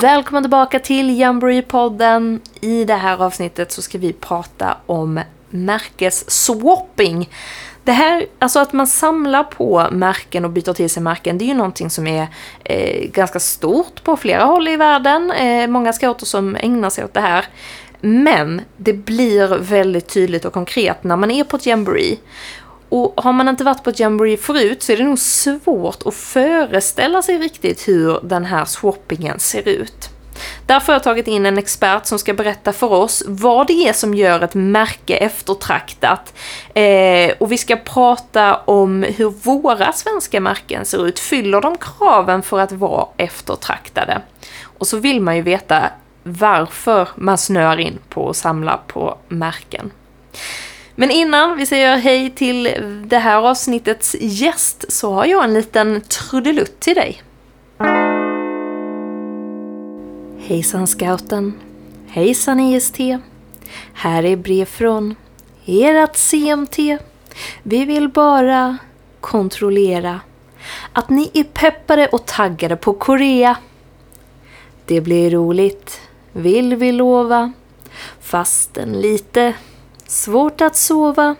Välkommen tillbaka till Jamboree-podden. I det här avsnittet så ska vi prata om märkesswapping. Det här, alltså att man samlar på märken och byter till sig märken, det är ju någonting som är eh, ganska stort på flera håll i världen. Eh, många scouter som ägnar sig åt det här. Men det blir väldigt tydligt och konkret när man är på ett jamboree. Och har man inte varit på ett jamboree förut så är det nog svårt att föreställa sig riktigt hur den här swappingen ser ut. Därför har jag tagit in en expert som ska berätta för oss vad det är som gör ett märke eftertraktat. Eh, och vi ska prata om hur våra svenska märken ser ut. Fyller de kraven för att vara eftertraktade? Och så vill man ju veta varför man snör in på att samla på märken. Men innan vi säger hej till det här avsnittets gäst så har jag en liten trudelutt till dig. Hejsan scouten! Hejsan IST! Här är brev från ert CMT. Vi vill bara kontrollera att ni är peppade och taggade på Korea. Det blir roligt, vill vi lova. Fastän lite svårt att sova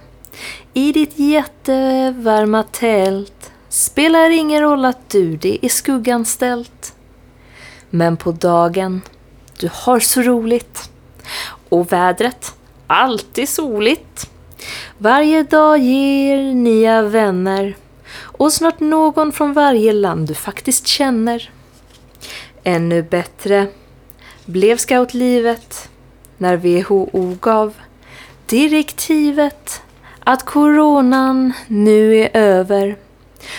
i ditt jättevarma tält. Spelar ingen roll att du det i skuggan ställt. Men på dagen, du har så roligt. Och vädret, alltid soligt. Varje dag ger nya vänner och snart någon från varje land du faktiskt känner. Ännu bättre blev scoutlivet när WHO gav direktivet att coronan nu är över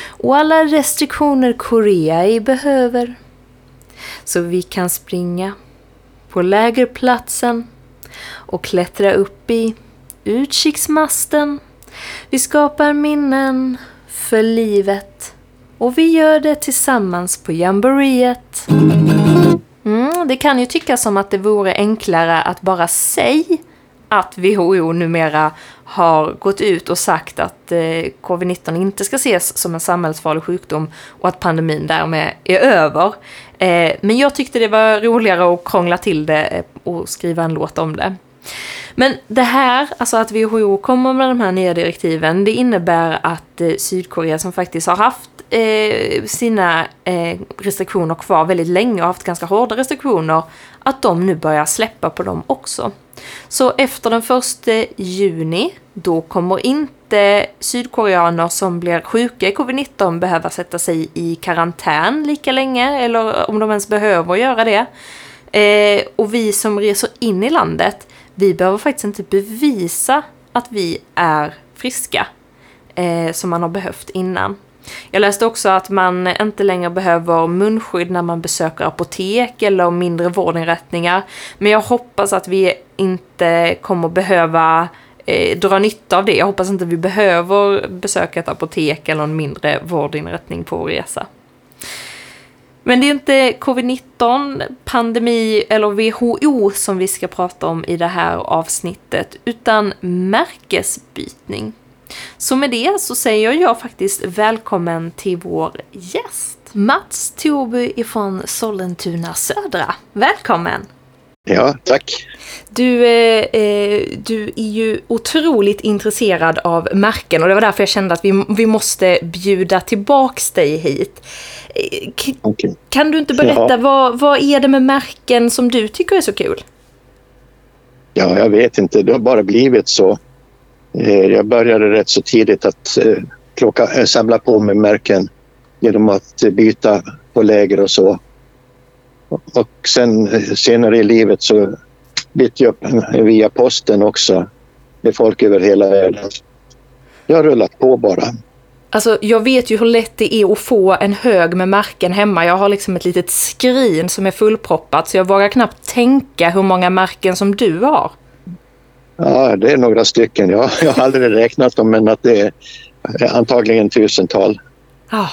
och alla restriktioner Korea ej behöver. Så vi kan springa på lägerplatsen och klättra upp i utkiksmasten. Vi skapar minnen för livet och vi gör det tillsammans på jamboreet. Mm, det kan ju tyckas som att det vore enklare att bara säga att WHO numera har gått ut och sagt att eh, covid-19 inte ska ses som en samhällsfarlig sjukdom och att pandemin därmed är över. Eh, men jag tyckte det var roligare att krångla till det eh, och skriva en låt om det. Men det här, alltså att WHO kommer med de här nya direktiven, det innebär att eh, Sydkorea som faktiskt har haft eh, sina eh, restriktioner kvar väldigt länge och haft ganska hårda restriktioner, att de nu börjar släppa på dem också. Så efter den första juni, då kommer inte sydkoreaner som blir sjuka i covid-19 behöva sätta sig i karantän lika länge, eller om de ens behöver göra det. Eh, och vi som reser in i landet, vi behöver faktiskt inte bevisa att vi är friska, eh, som man har behövt innan. Jag läste också att man inte längre behöver munskydd när man besöker apotek eller mindre vårdinrättningar. Men jag hoppas att vi inte kommer behöva eh, dra nytta av det. Jag hoppas inte vi behöver besöka ett apotek eller en mindre vårdinrättning på vår resa. Men det är inte covid-19, pandemi eller WHO som vi ska prata om i det här avsnittet, utan märkesbytning. Så med det så säger jag faktiskt välkommen till vår gäst. Mats Torby ifrån Sollentuna Södra. Välkommen! Ja, tack. Du, eh, eh, du är ju otroligt intresserad av märken och det var därför jag kände att vi, vi måste bjuda tillbaks dig hit. Eh, k okay. Kan du inte berätta, ja. vad, vad är det med märken som du tycker är så kul? Ja, jag vet inte. Det har bara blivit så. Eh, jag började rätt så tidigt att plocka, samla på mig märken genom att byta på läger och så. Och sen senare i livet så bytte jag via posten också med folk över hela världen. Jag har rullat på bara. Alltså jag vet ju hur lätt det är att få en hög med märken hemma. Jag har liksom ett litet skrin som är fullproppat så jag vågar knappt tänka hur många märken som du har. Ja, det är några stycken. Jag, jag har aldrig räknat dem, men att det är antagligen tusental. Ja.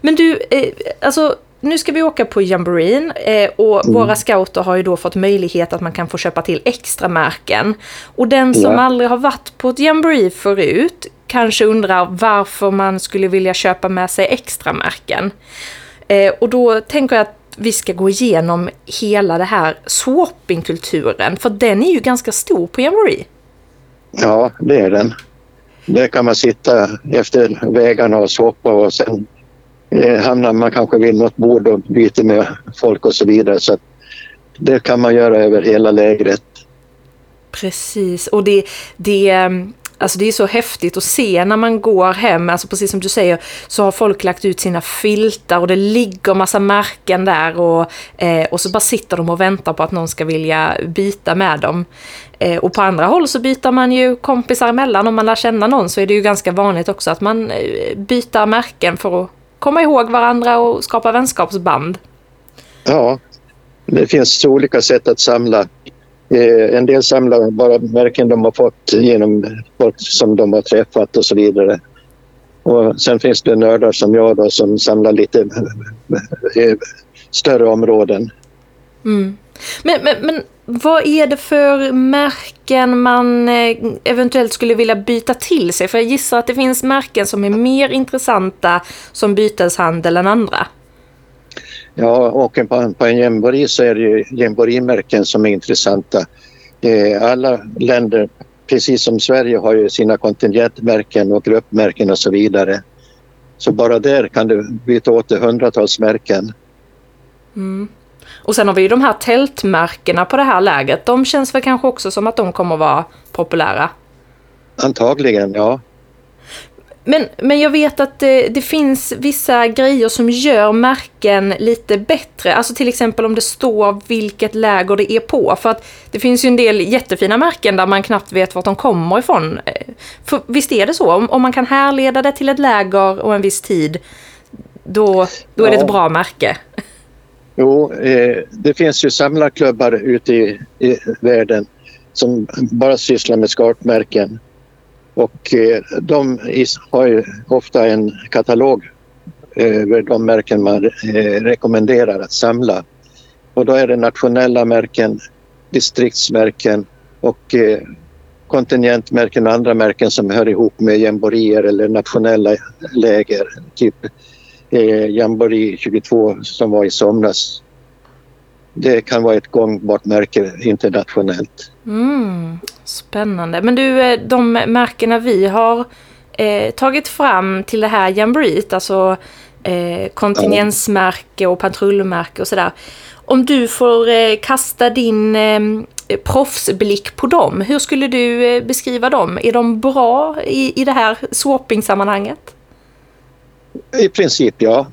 Men du, eh, alltså nu ska vi åka på jamboreen eh, och mm. våra scouter har ju då fått möjlighet att man kan få köpa till extra märken. Och den som ja. aldrig har varit på ett jamboree förut kanske undrar varför man skulle vilja köpa med sig extra märken. Eh, och då tänker jag att vi ska gå igenom hela det här swappingkulturen, för den är ju ganska stor på Jamboree. Ja, det är den. Där kan man sitta efter vägarna och swappa och sen eh, hamnar man kanske vid något bord och byter med folk och så vidare. Så det kan man göra över hela lägret. Precis, och det, det, mm, Alltså det är så häftigt att se när man går hem, alltså precis som du säger, så har folk lagt ut sina filtar och det ligger massa märken där och, eh, och så bara sitter de och väntar på att någon ska vilja byta med dem. Eh, och på andra håll så byter man ju kompisar emellan, om man lär känna någon så är det ju ganska vanligt också att man eh, byter märken för att komma ihåg varandra och skapa vänskapsband. Ja, det finns olika sätt att samla Eh, en del samlar bara märken de har fått genom folk som de har träffat och så vidare. Och sen finns det nördar som jag då, som samlar lite eh, större områden. Mm. Men, men, men vad är det för märken man eh, eventuellt skulle vilja byta till sig? För jag gissar att det finns märken som är mer intressanta som byteshandel än andra. Ja, och på, på en jämboree så är det ju jämboreemärken som är intressanta. Eh, alla länder, precis som Sverige, har ju sina kontingentmärken och gruppmärken och så vidare. Så bara där kan du byta åt hundratals märken. Mm. Och sen har vi ju de här tältmärkena på det här läget. De känns väl kanske också som att de kommer att vara populära? Antagligen, ja. Men, men jag vet att det, det, finns vissa grejer som gör märken lite bättre. Alltså till exempel om det står vilket läger det är på. För att det finns ju en del jättefina märken där man knappt vet vart de kommer ifrån. För visst är det så? Om, om man kan härleda det till ett läger och en viss tid, då, då är det ett bra märke. Jo, eh, det finns ju samlarklubbar ute i, i världen som bara sysslar med skartmärken. Och eh, de har ju ofta en katalog eh, över de märken man eh, rekommenderar att samla. Och då är det nationella märken, distriktsmärken och eh, kontingentmärken och andra märken som hör ihop med jamboreer eller nationella läger. Typ Eh, Jamboree 22 som var i somras. Det kan vara ett gångbart märke internationellt. Mm. Spännande. Men du, eh, de märkena vi har eh, tagit fram till det här jamboreet, alltså eh, kontingensmärke och patrullmärke och sådär. Om du får eh, kasta din eh, proffsblick på dem, hur skulle du eh, beskriva dem? Är de bra i, i det här swapping-sammanhanget? I princip ja.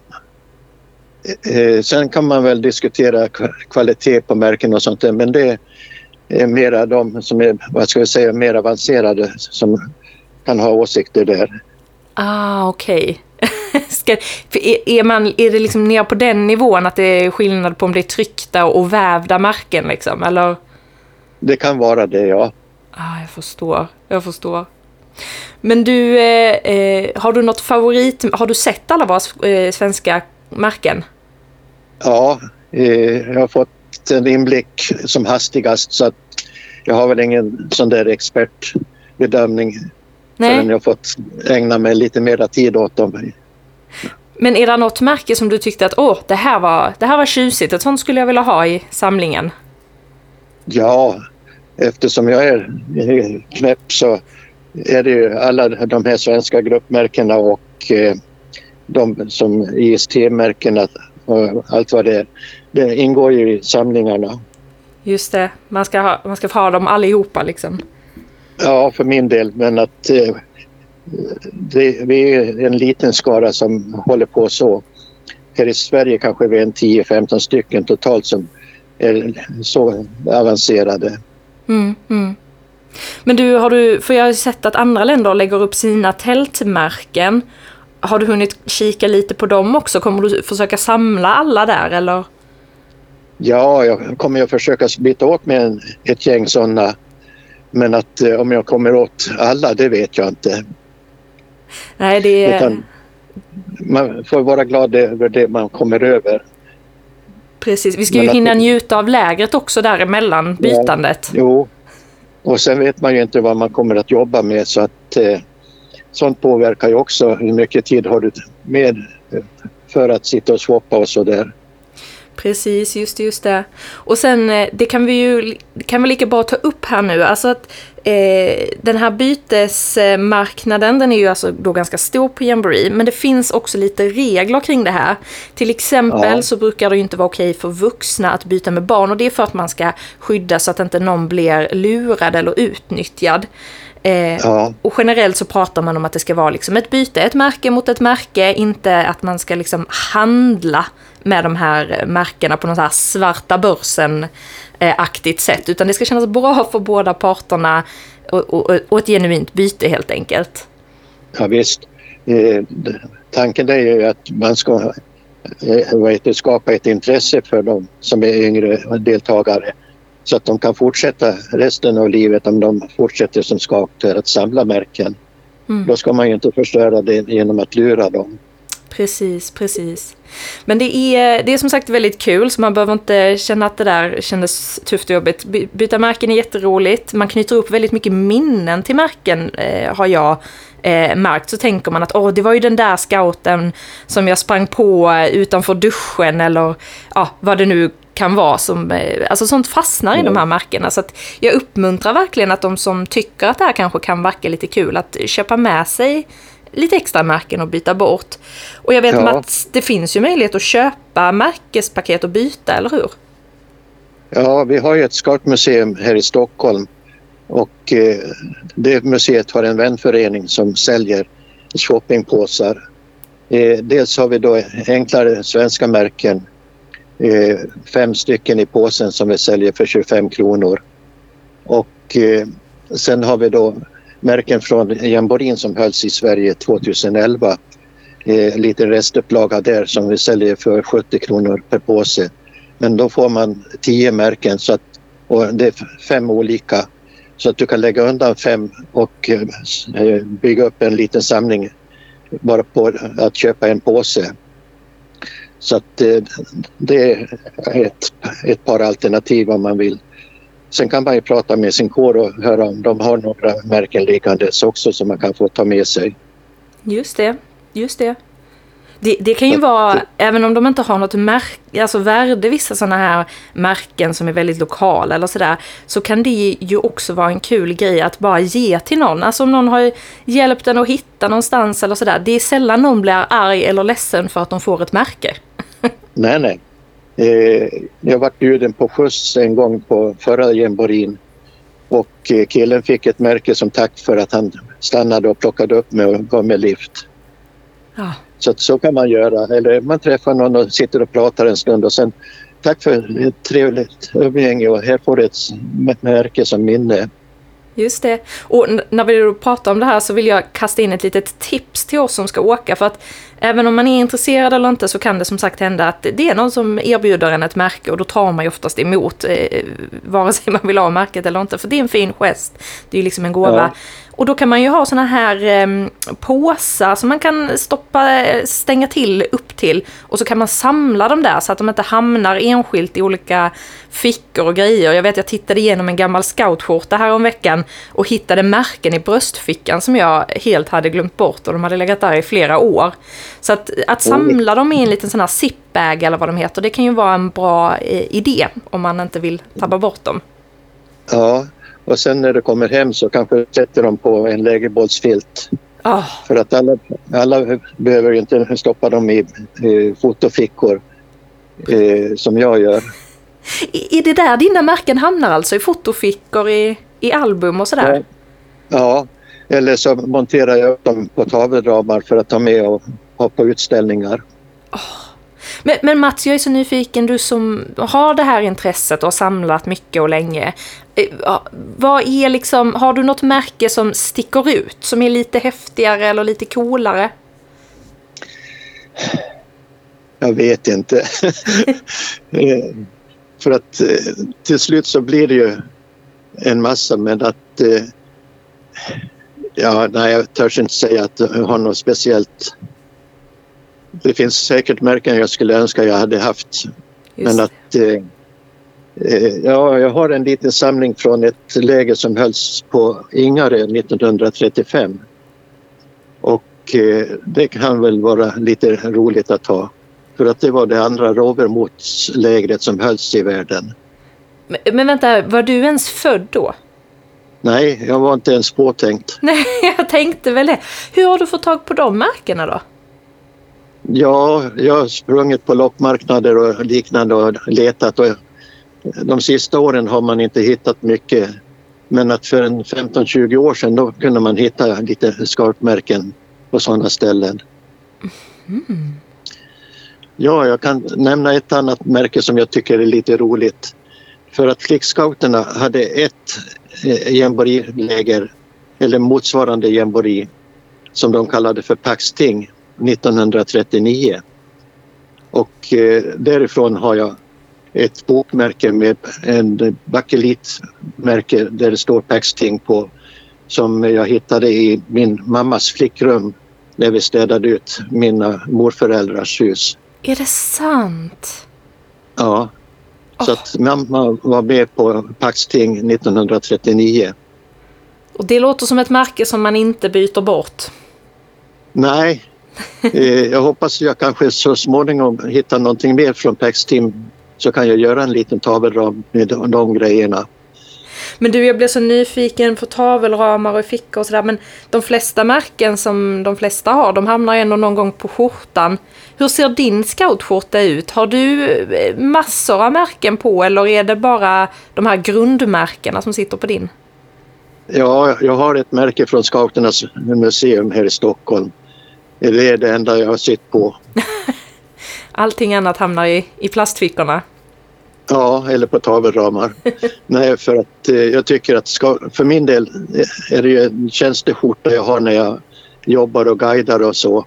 Eh, sen kan man väl diskutera kvalitet på märken och sånt där, men det är mera de som är vad ska jag säga, mer avancerade som kan ha åsikter där. Ah, okej. Okay. är, är, man, är det liksom ner på den nivån att det är skillnad på om det är tryckta och vävda märken liksom, eller? Det kan vara det, ja. Ah, jag förstår, jag förstår. Men du, eh, eh, har du något favorit, har du sett alla våra eh, svenska märken? Ja, eh, jag har fått en inblick som hastigast så att jag har väl ingen sån där expertbedömning Nej. förrän jag fått ägna mig lite mer tid åt dem. Men är det något märke som du tyckte att åh, det här var, det här var tjusigt, ett sånt skulle jag vilja ha i samlingen? Ja, eftersom jag är knäpp så är det ju alla de här svenska gruppmärkena och eh, de som IST-märkena och allt vad det är. Det ingår ju i samlingarna. Just det, man ska, ha, man ska få ha dem allihopa liksom. Ja, för min del. Men att eh, det, vi är en liten skara som håller på så. Här i Sverige kanske vi är en 10-15 stycken totalt som är så avancerade. Mm, mm. Men du, har du, för jag har sett att andra länder lägger upp sina tältmärken. Har du hunnit kika lite på dem också? Kommer du försöka samla alla där eller? Ja, jag kommer att försöka byta åt med en, ett gäng sådana. Men att eh, om jag kommer åt alla, det vet jag inte. Nej, det är... Utan man får vara glad över det man kommer över. Precis, vi ska ju hinna njuta av lägret också däremellan bytandet. Ja, jo, och sen vet man ju inte vad man kommer att jobba med så att eh, sånt påverkar ju också hur mycket tid har du med eh, för att sitta och swappa och så där. Precis, just det, just det. Och sen, eh, det kan vi ju kan vi lika bra ta upp här nu, alltså att eh, den här bytesmarknaden, den är ju alltså då ganska stor på Jamboree, men det finns också lite regler kring det här. Till exempel ja. så brukar det ju inte vara okej för vuxna att byta med barn och det är för att man ska skydda så att inte någon blir lurad eller utnyttjad. Eh, ja. Och generellt så pratar man om att det ska vara liksom ett byte, ett märke mot ett märke, inte att man ska liksom handla med de här märkena på något här svarta börsen-aktigt sätt. Utan det ska kännas bra för båda parterna och, och, och ett genuint byte helt enkelt. Ja visst. Eh, tanken är ju att man ska eh, skapa ett intresse för de som är yngre deltagare så att de kan fortsätta resten av livet om de fortsätter som scouter att samla märken. Mm. Då ska man ju inte förstöra det genom att lura dem. Precis, precis. Men det är, det är som sagt väldigt kul så man behöver inte känna att det där kändes tufft och jobbigt. Byta märken är jätteroligt. Man knyter upp väldigt mycket minnen till märken eh, har jag eh, märkt. Så tänker man att åh, det var ju den där scouten som jag sprang på utanför duschen eller ja, vad det nu kan vara som, eh, alltså sånt fastnar mm. i de här märkena. Så att jag uppmuntrar verkligen att de som tycker att det här kanske kan verka lite kul, att köpa med sig lite extra märken och byta bort. Och jag vet ja. att det finns ju möjlighet att köpa märkespaket och byta, eller hur? Ja, vi har ju ett scoutmuseum här i Stockholm och eh, det museet har en vänförening som säljer shoppingpåsar. Eh, dels har vi då enklare svenska märken Eh, fem stycken i påsen som vi säljer för 25 kronor. Och eh, sen har vi då märken från Jamborin som hölls i Sverige 2011. Eh, liten restupplaga där som vi säljer för 70 kronor per påse. Men då får man tio märken så att, och det är fem olika så att du kan lägga undan fem och eh, eh, bygga upp en liten samling bara på att köpa en påse. Så att det, det är ett, ett par alternativ om man vill. Sen kan man ju prata med sin kår och höra om de har några märken liggandes också som man kan få ta med sig. Just det, just det. Det, det kan ju vara, även om de inte har något märke, alltså värde, vissa sådana här märken som är väldigt lokala eller sådär, så kan det ju också vara en kul grej att bara ge till någon. Alltså om någon har hjälpt en att hitta någonstans eller sådär. Det är sällan någon blir arg eller ledsen för att de får ett märke. nej, nej. Eh, jag var bjuden på skjuts en gång på förra Jamborin och eh, killen fick ett märke som tack för att han stannade och plockade upp mig och gav mig lift. Ja. Så så kan man göra. Eller man träffar någon och sitter och pratar en stund och sen tack för ett trevligt umgänge och här får du ett märke som minne. Just det. Och när vi pratar om det här så vill jag kasta in ett litet tips till oss som ska åka. För att även om man är intresserad eller inte så kan det som sagt hända att det är någon som erbjuder en ett märke och då tar man ju oftast emot eh, vare sig man vill ha märket eller inte. För det är en fin gest. Det är ju liksom en gåva. Ja. Och då kan man ju ha såna här eh, påsar som man kan stoppa, stänga till upp till. Och så kan man samla dem där så att de inte hamnar enskilt i olika fickor och grejer. Jag vet jag tittade igenom en gammal scoutskjorta här om veckan och hittade märken i bröstfickan som jag helt hade glömt bort och de hade legat där i flera år. Så att, att samla dem i en liten sån här zipbag eller vad de heter, det kan ju vara en bra eh, idé om man inte vill tappa bort dem. Ja, och sen när du kommer hem så kanske sätter dem på en lägerbollsfilt. Oh. För att alla, alla behöver inte stoppa dem i, i fotofickor eh, som jag gör. Är det där dina märken hamnar alltså? I fotofickor, i, i album och sådär? Ja. ja, eller så monterar jag upp dem på tavelramar för att ta med och på utställningar. Oh. Men, men, Mats, jag är så nyfiken, du som har det här intresset och har samlat mycket och länge. Eh, vad är liksom, har du något märke som sticker ut, som är lite häftigare eller lite coolare? Jag vet inte. Eh, för att eh, till slut så blir det ju en massa men att ja, nej, jag törs inte säga att jag har något speciellt det finns säkert märken jag skulle önska jag hade haft. Just. Men att eh, eh, ja, jag har en liten samling från ett läger som hölls på Ingarö 1935. Och eh, det kan väl vara lite roligt att ha. För att det var det andra Rovermotslägret som hölls i världen. Men, men vänta, var du ens född då? Nej, jag var inte ens påtänkt. Nej, jag tänkte väl det. Hur har du fått tag på de märkena då? Ja, jag har sprungit på loppmarknader och liknande och letat. Och de sista åren har man inte hittat mycket. Men att för en 15-20 år sedan då kunde man hitta lite skarpmärken på sådana ställen. Mm. Ja, jag kan nämna ett annat märke som jag tycker är lite roligt. För att flickscouterna hade ett eh, jämboriläger, eller motsvarande jämbori, som de kallade för Paxting 1939. Och eh, därifrån har jag ett bokmärke med en bakelitmärke där det står Paxting på som jag hittade i min mammas flickrum när vi städade ut mina morföräldrars hus. Är det sant? Ja, så Åh. att mamma var med på Paxting 1939. Och det låter som ett märke som man inte byter bort. Nej, jag hoppas jag kanske så småningom hittar någonting mer från Paxting så kan jag göra en liten tavelram med de, de grejerna. Men du, jag blev så nyfiken på tavelramar och fickor och sådär. Men de flesta märken som de flesta har, de hamnar ändå någon gång på skjortan. Hur ser din scoutskjorta ut? Har du eh, massor av märken på eller är det bara de här grundmärkena som sitter på din? Ja, jag har ett märke från Scouternas museum här i Stockholm. Det är det enda jag har sett på. Allting annat hamnar i, i plastfickorna. Ja, eller på tavelramar. Nej, för att eh, jag tycker att ska, för min del är det ju en tjänsteskjorta jag har när jag jobbar och guidar och så.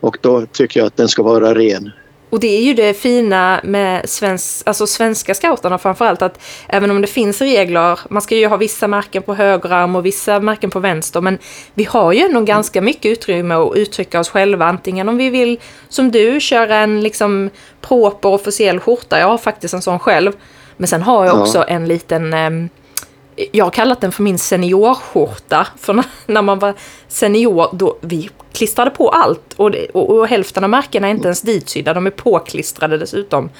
Och då tycker jag att den ska vara ren. Och det är ju det fina med svensk, alltså svenska scouterna framförallt att även om det finns regler, man ska ju ha vissa märken på högerarm och vissa märken på vänster, men vi har ju ändå ganska mycket utrymme att uttrycka oss själva, antingen om vi vill, som du, köra en liksom proper officiell skjorta, jag har faktiskt en sån själv, men sen har jag Ja. också en liten ehm, jag har kallat den för min seniorskjorta. För när, man var senior, då vi klistrade på allt. Och, det, och, och hälften av märkena är inte ens ditsydda, de är påklistrade dessutom.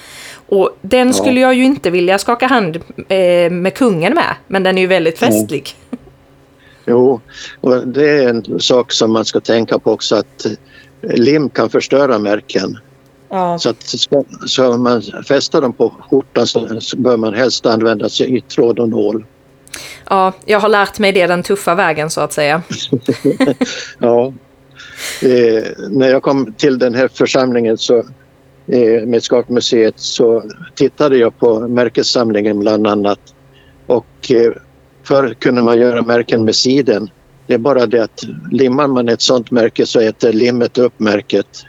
Och den Ja. skulle jag ju inte vilja skaka hand eh, med kungen med. Men den är ju väldigt festlig. Jo, och det är en sak som man ska tänka på också att eh, lim kan förstöra märken. Ja. Så att ska, ska man fästa dem på skjortan så så bör man helst använda sig i tråd och nål. Ja, jag har lärt mig det den tuffa vägen så att säga. Ja. Eh, när jag kom till den här församlingen så, eh, med Scoutmuseet så tittade jag på märkessamlingen bland annat. Och eh, förr kunde man göra märken med siden. Det är bara det att limmar man ett sånt märke så äter limmet upp märket.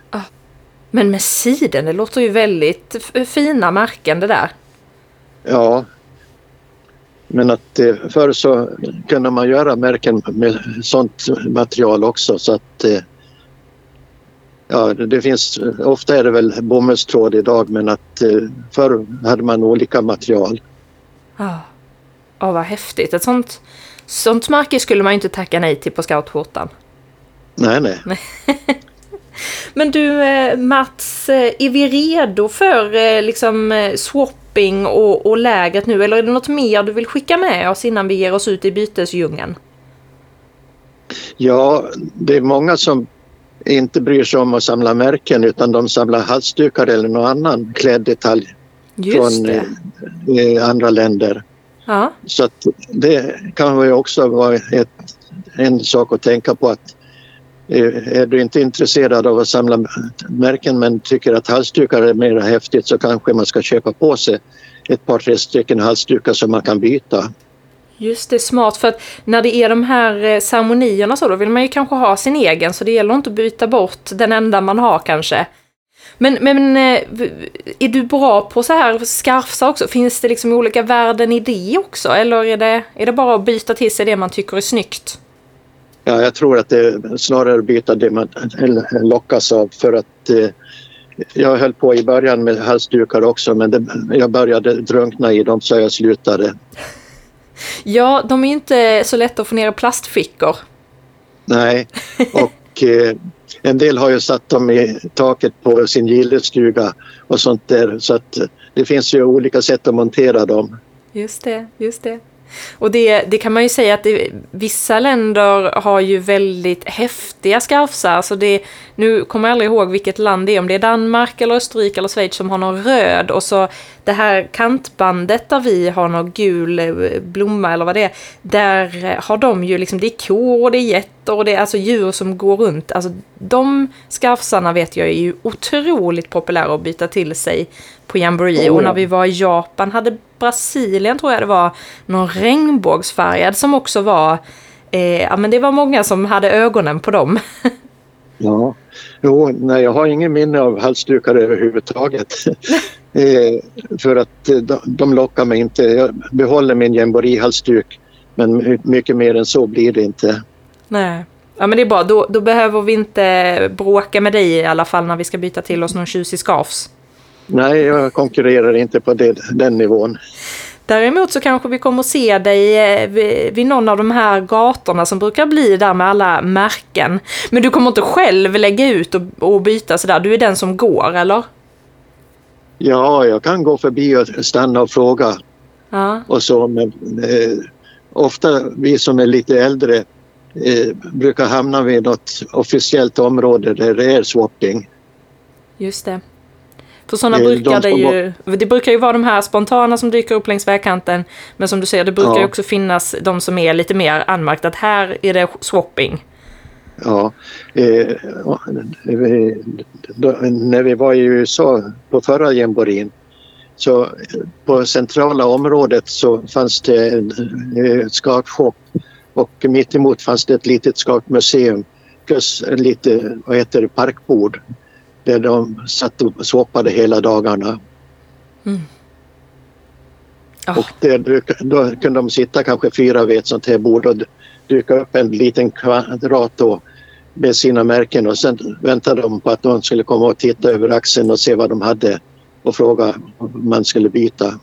Men med siden, det låter ju väldigt fina märken det där. Ja. Men att eh, förr så kunde man göra märken med sånt material också så att eh, Ja, det finns, ofta är det väl bomullstråd idag men att eh, förr hade man olika material. Ja, ja vad häftigt. Ett sånt, sånt märke skulle man ju inte tacka nej till på scoutskjortan. Nej, nej. Men du eh, Mats, eh, är vi redo för eh, liksom swapping och, och lägret nu? Eller är det något mer du vill skicka med oss innan vi ger oss ut i bytesdjungeln? Ja, det är många som inte bryr sig om att samla märken utan de samlar halsdukar eller någon annan kläddetalj från eh, andra länder. Ja. Så det kan ju också vara ett, en sak att tänka på att Eh, är du inte intresserad av att samla märken men tycker att halsdukar är mer häftigt så kanske man ska köpa på sig ett par tre stycken halsdukar som man kan byta. Just det, smart. För att när det är de här eh, ceremonierna så, då vill man ju kanske ha sin egen. Så det gäller inte att byta bort den enda man har kanske. Men, men eh, är du bra på så här skarfsa också? Finns det liksom olika värden i det också? Eller är det, är det bara att byta till sig det man tycker är snyggt? Ja, jag tror att det snarare byta det man lockas av för att eh, jag höll på i början med halsdukar också men det, jag började drunkna i dem så jag slutade. Ja, de är inte så lätta att få ner i plastfickor. Nej, och Och eh, en del har ju satt dem i taket på sin gillestuga och sånt där. Så att det finns ju olika sätt att montera dem. Just det, just det. Och det, det kan man ju säga att det, vissa länder har ju väldigt häftiga skarvsar. Alltså det, nu kommer jag aldrig ihåg vilket land det är, om det är Danmark eller Österrike eller Schweiz som har någon röd. Och så det här kantbandet där vi har någon gul eh, blomma eller vad det är. Där har de ju liksom, det är kor och det är getter och det är alltså djur som går runt. Alltså de skarvsarna vet jag är ju otroligt populära att byta till sig på Jamboree. Oh, Och när vi var i Japan hade Brasilien, tror jag det var, någon regnbågsfärgad som också var... Eh, ja, men det var många som hade ögonen på dem. ja, jo, nej, jag har ingen minne av halsdukar överhuvudtaget. eh, för att eh, de, de lockar mig inte. Jag behåller min Jamboree-halsduk men mycket mer än så blir det inte. Nej. Ja men det är bra, då, då behöver vi inte bråka med dig i alla fall när vi ska byta till oss någon tjusig skafs. Nej, jag konkurrerar inte på det, den nivån. Däremot så kanske vi kommer att se dig eh, vid någon av de här gatorna som brukar bli där med alla märken. Men du kommer inte själv lägga ut och, och byta sådär, du är den som går eller? Ja, jag kan gå förbi och stanna och fråga. Ja. Och så, men eh, ofta vi som är lite äldre eh, brukar hamna vid något officiellt område där det är swapping. Just det. För sådana eh, brukar det ju, det brukar ju vara de här spontana som dyker upp längs vägkanten. Men som du säger, det brukar ja. ju också finnas de som är lite mer anmärkt att här är det swapping. Ja, eh, då, när vi var i USA på förra jamborin så på centrala området så fanns det en eh, scoutshop och mittemot fanns det ett litet scoutmuseum plus lite, vad heter det, parkbord där de satt och swappade hela dagarna. Mm. Oh. Och där, då kunde de sitta kanske fyra vid ett sånt här bord och dyka upp en liten kvadrat då med sina märken och sen väntade de på att någon skulle komma och titta över axeln och se vad de hade och fråga om man skulle byta.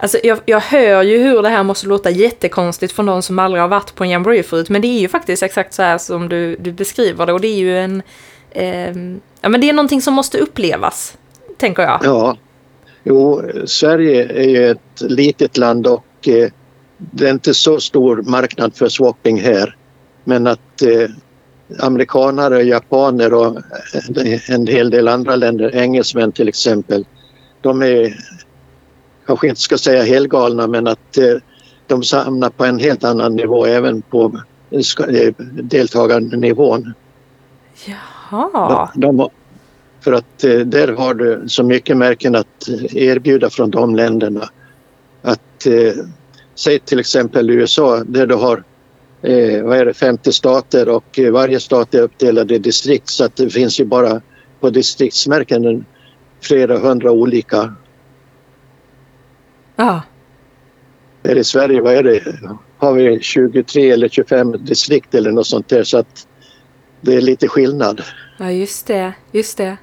Alltså jag, jag hör ju hur det här måste låta jättekonstigt för någon som aldrig har varit på en jamboree förut men det är ju faktiskt exakt så här som du, du beskriver det och det är ju en eh, ja, men det är någonting som måste upplevas, tänker jag. Ja. Jo, Sverige är ju ett litet land och eh, det är inte så stor marknad för swapping här. Men att eh, amerikanare, japaner och eh, en hel del andra länder, engelsmän till exempel, de är kanske inte ska säga helgalna men att eh, de hamnar på en helt annan nivå även på eh, deltagarnivån. Ja. Jaha. De, för att eh, där har du så mycket märken att erbjuda från de länderna. Att eh, säg till exempel USA där du har eh, vad är det, 50 stater och varje stat är uppdelad i distrikt så att det finns ju bara på distriktsmärken flera hundra olika. Ja. Här i Sverige, vad är det, har vi 23 eller 25 distrikt eller något sånt där så att det är lite skillnad. Ja, just det. Just det.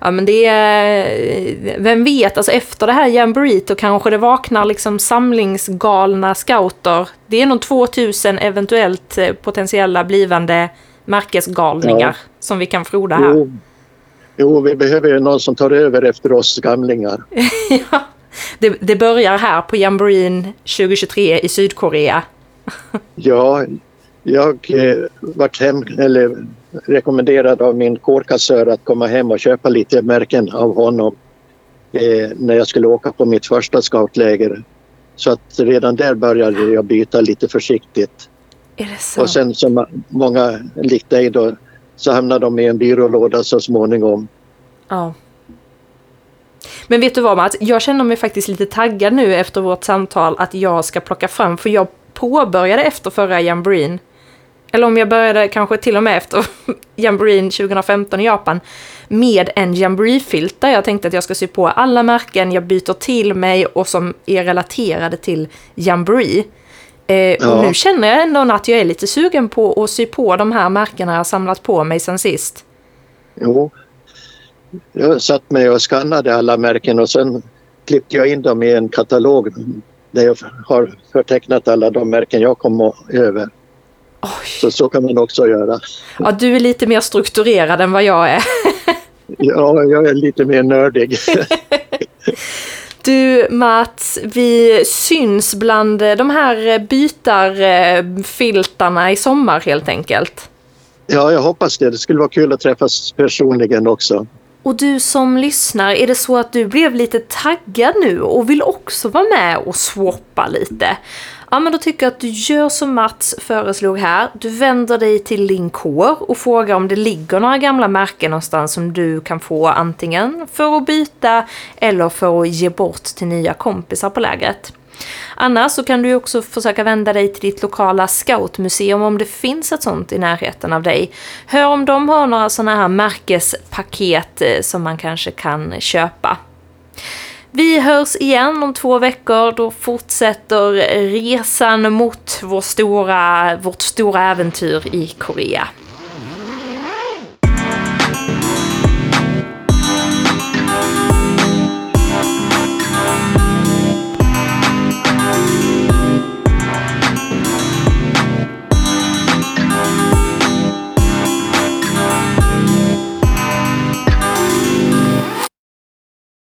Ja, men det är... Vem vet, alltså efter det här jamboreet då kanske det vaknar liksom samlingsgalna scouter. Det är nog 2000 eventuellt eh, potentiella blivande märkesgalningar ja. som vi kan froda här. Jo. jo, vi behöver ju någon som tar över efter oss gamlingar. ja, det, det börjar här på jamboreen 2023 i Sydkorea. ja, jag eh, vart hem, eller rekommenderad av min kårkassör att komma hem och köpa lite märken av honom eh, när jag skulle åka på mitt första scoutläger. Så att redan där började jag byta lite försiktigt. Är det så? Och sen som många likt dig då så hamnade de i en byrålåda så småningom. Ja. Men vet du vad Mats, jag känner mig faktiskt lite taggad nu efter vårt samtal att jag ska plocka fram, för jag påbörjade efter förra jamboreen eller om jag började kanske till och med efter jamboreen 2015 i Japan, med en jamboree-filt jag tänkte att jag ska sy på alla märken jag byter till mig och som är relaterade till jamboree. Eh, ja. Och nu känner jag ändå att jag är lite sugen på att sy på de här märkena jag samlat på mig sen sist. Jo, jag satt mig och skannade alla märken och sen klippte jag in dem i en katalog där jag har förtecknat alla de märken jag kom över. Oj. Så så kan man också göra. Ja, du är lite mer strukturerad än vad jag är. Ja, jag är lite mer nördig. Du Mats, vi syns bland de här bytarfiltarna i sommar helt enkelt. Ja, jag hoppas det. Det skulle vara kul att träffas personligen också. Och du som lyssnar, är det så att du blev lite taggad nu och vill också vara med och swappa lite? Ja, men då tycker jag att du gör som Mats föreslog här. Du vänder dig till din kår och frågar om det ligger några gamla märken någonstans som du kan få antingen för att byta eller för att ge bort till nya kompisar på lägret. Annars så kan du också försöka vända dig till ditt lokala scoutmuseum om det finns ett sånt i närheten av dig. Hör om de har några sådana här märkespaket eh, som man kanske kan köpa. Vi hörs igen om två veckor. Då fortsätter resan mot vår stora, vårt stora äventyr i Korea.